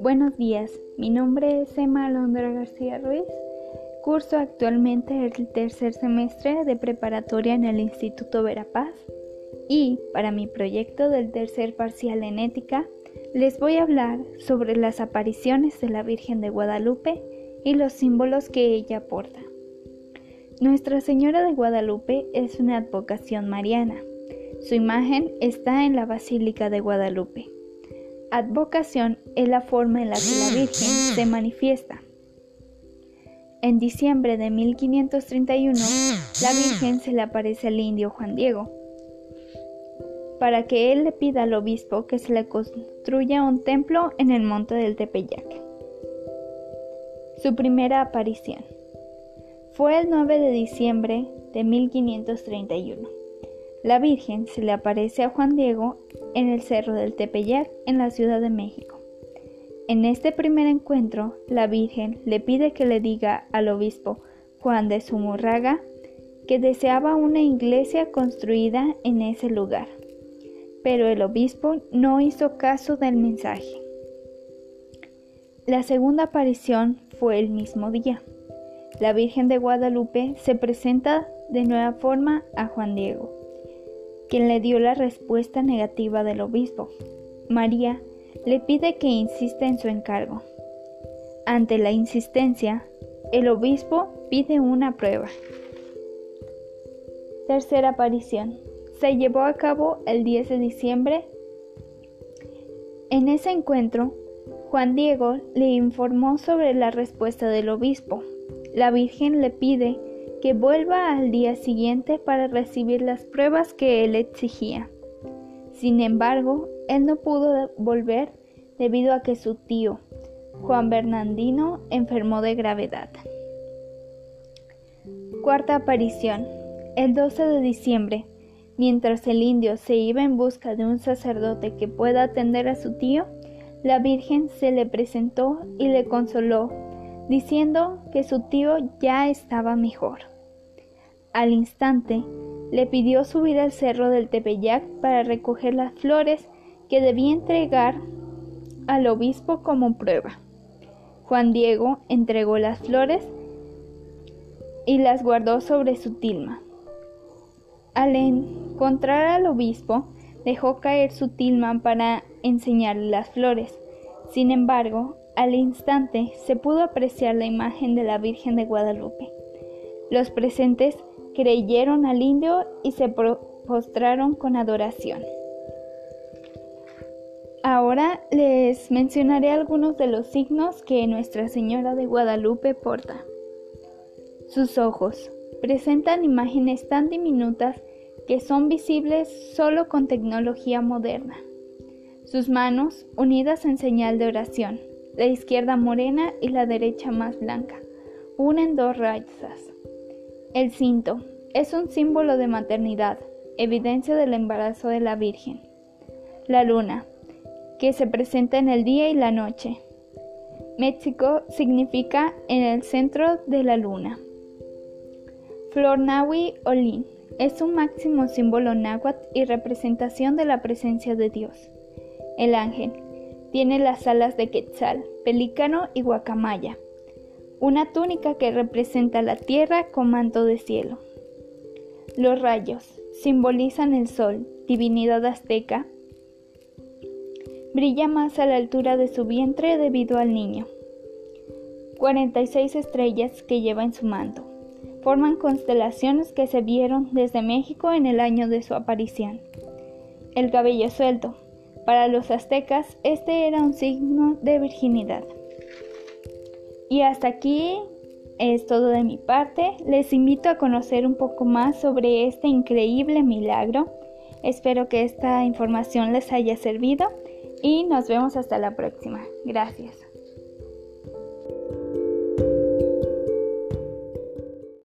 Buenos días, mi nombre es Emma Alondra García Ruiz. Curso actualmente el tercer semestre de preparatoria en el Instituto Verapaz y para mi proyecto del tercer parcial en ética les voy a hablar sobre las apariciones de la Virgen de Guadalupe y los símbolos que ella aporta. Nuestra Señora de Guadalupe es una advocación mariana. Su imagen está en la Basílica de Guadalupe. Advocación es la forma en la que la Virgen se manifiesta. En diciembre de 1531, la Virgen se le aparece al indio Juan Diego para que él le pida al obispo que se le construya un templo en el monte del Tepeyac. Su primera aparición fue el 9 de diciembre de 1531. La Virgen se le aparece a Juan Diego en el Cerro del Tepeyac en la Ciudad de México. En este primer encuentro, la Virgen le pide que le diga al obispo Juan de Zumurraga que deseaba una iglesia construida en ese lugar, pero el obispo no hizo caso del mensaje. La segunda aparición fue el mismo día. La Virgen de Guadalupe se presenta de nueva forma a Juan Diego quien le dio la respuesta negativa del obispo. María le pide que insista en su encargo. Ante la insistencia, el obispo pide una prueba. Tercera aparición. Se llevó a cabo el 10 de diciembre. En ese encuentro, Juan Diego le informó sobre la respuesta del obispo. La Virgen le pide que vuelva al día siguiente para recibir las pruebas que él exigía. Sin embargo, él no pudo volver debido a que su tío, Juan Bernardino, enfermó de gravedad. Cuarta aparición. El 12 de diciembre, mientras el indio se iba en busca de un sacerdote que pueda atender a su tío, la Virgen se le presentó y le consoló, diciendo que su tío ya estaba mejor. Al instante, le pidió subir al cerro del Tepeyac para recoger las flores que debía entregar al obispo como prueba. Juan Diego entregó las flores y las guardó sobre su tilma. Al encontrar al obispo, dejó caer su tilma para enseñarle las flores. Sin embargo, al instante se pudo apreciar la imagen de la Virgen de Guadalupe. Los presentes creyeron al indio y se postraron con adoración. Ahora les mencionaré algunos de los signos que Nuestra Señora de Guadalupe porta. Sus ojos presentan imágenes tan diminutas que son visibles solo con tecnología moderna. Sus manos unidas en señal de oración, la izquierda morena y la derecha más blanca, unen dos rayas. El cinto es un símbolo de maternidad, evidencia del embarazo de la Virgen. La luna, que se presenta en el día y la noche. México significa en el centro de la luna. Flornawi Olin es un máximo símbolo náhuatl y representación de la presencia de Dios. El ángel tiene las alas de quetzal, pelícano y guacamaya una túnica que representa la tierra con manto de cielo. Los rayos simbolizan el sol, divinidad azteca. Brilla más a la altura de su vientre debido al niño. 46 estrellas que lleva en su manto. Forman constelaciones que se vieron desde México en el año de su aparición. El cabello suelto. Para los aztecas este era un signo de virginidad. Y hasta aquí es todo de mi parte. Les invito a conocer un poco más sobre este increíble milagro. Espero que esta información les haya servido y nos vemos hasta la próxima. Gracias.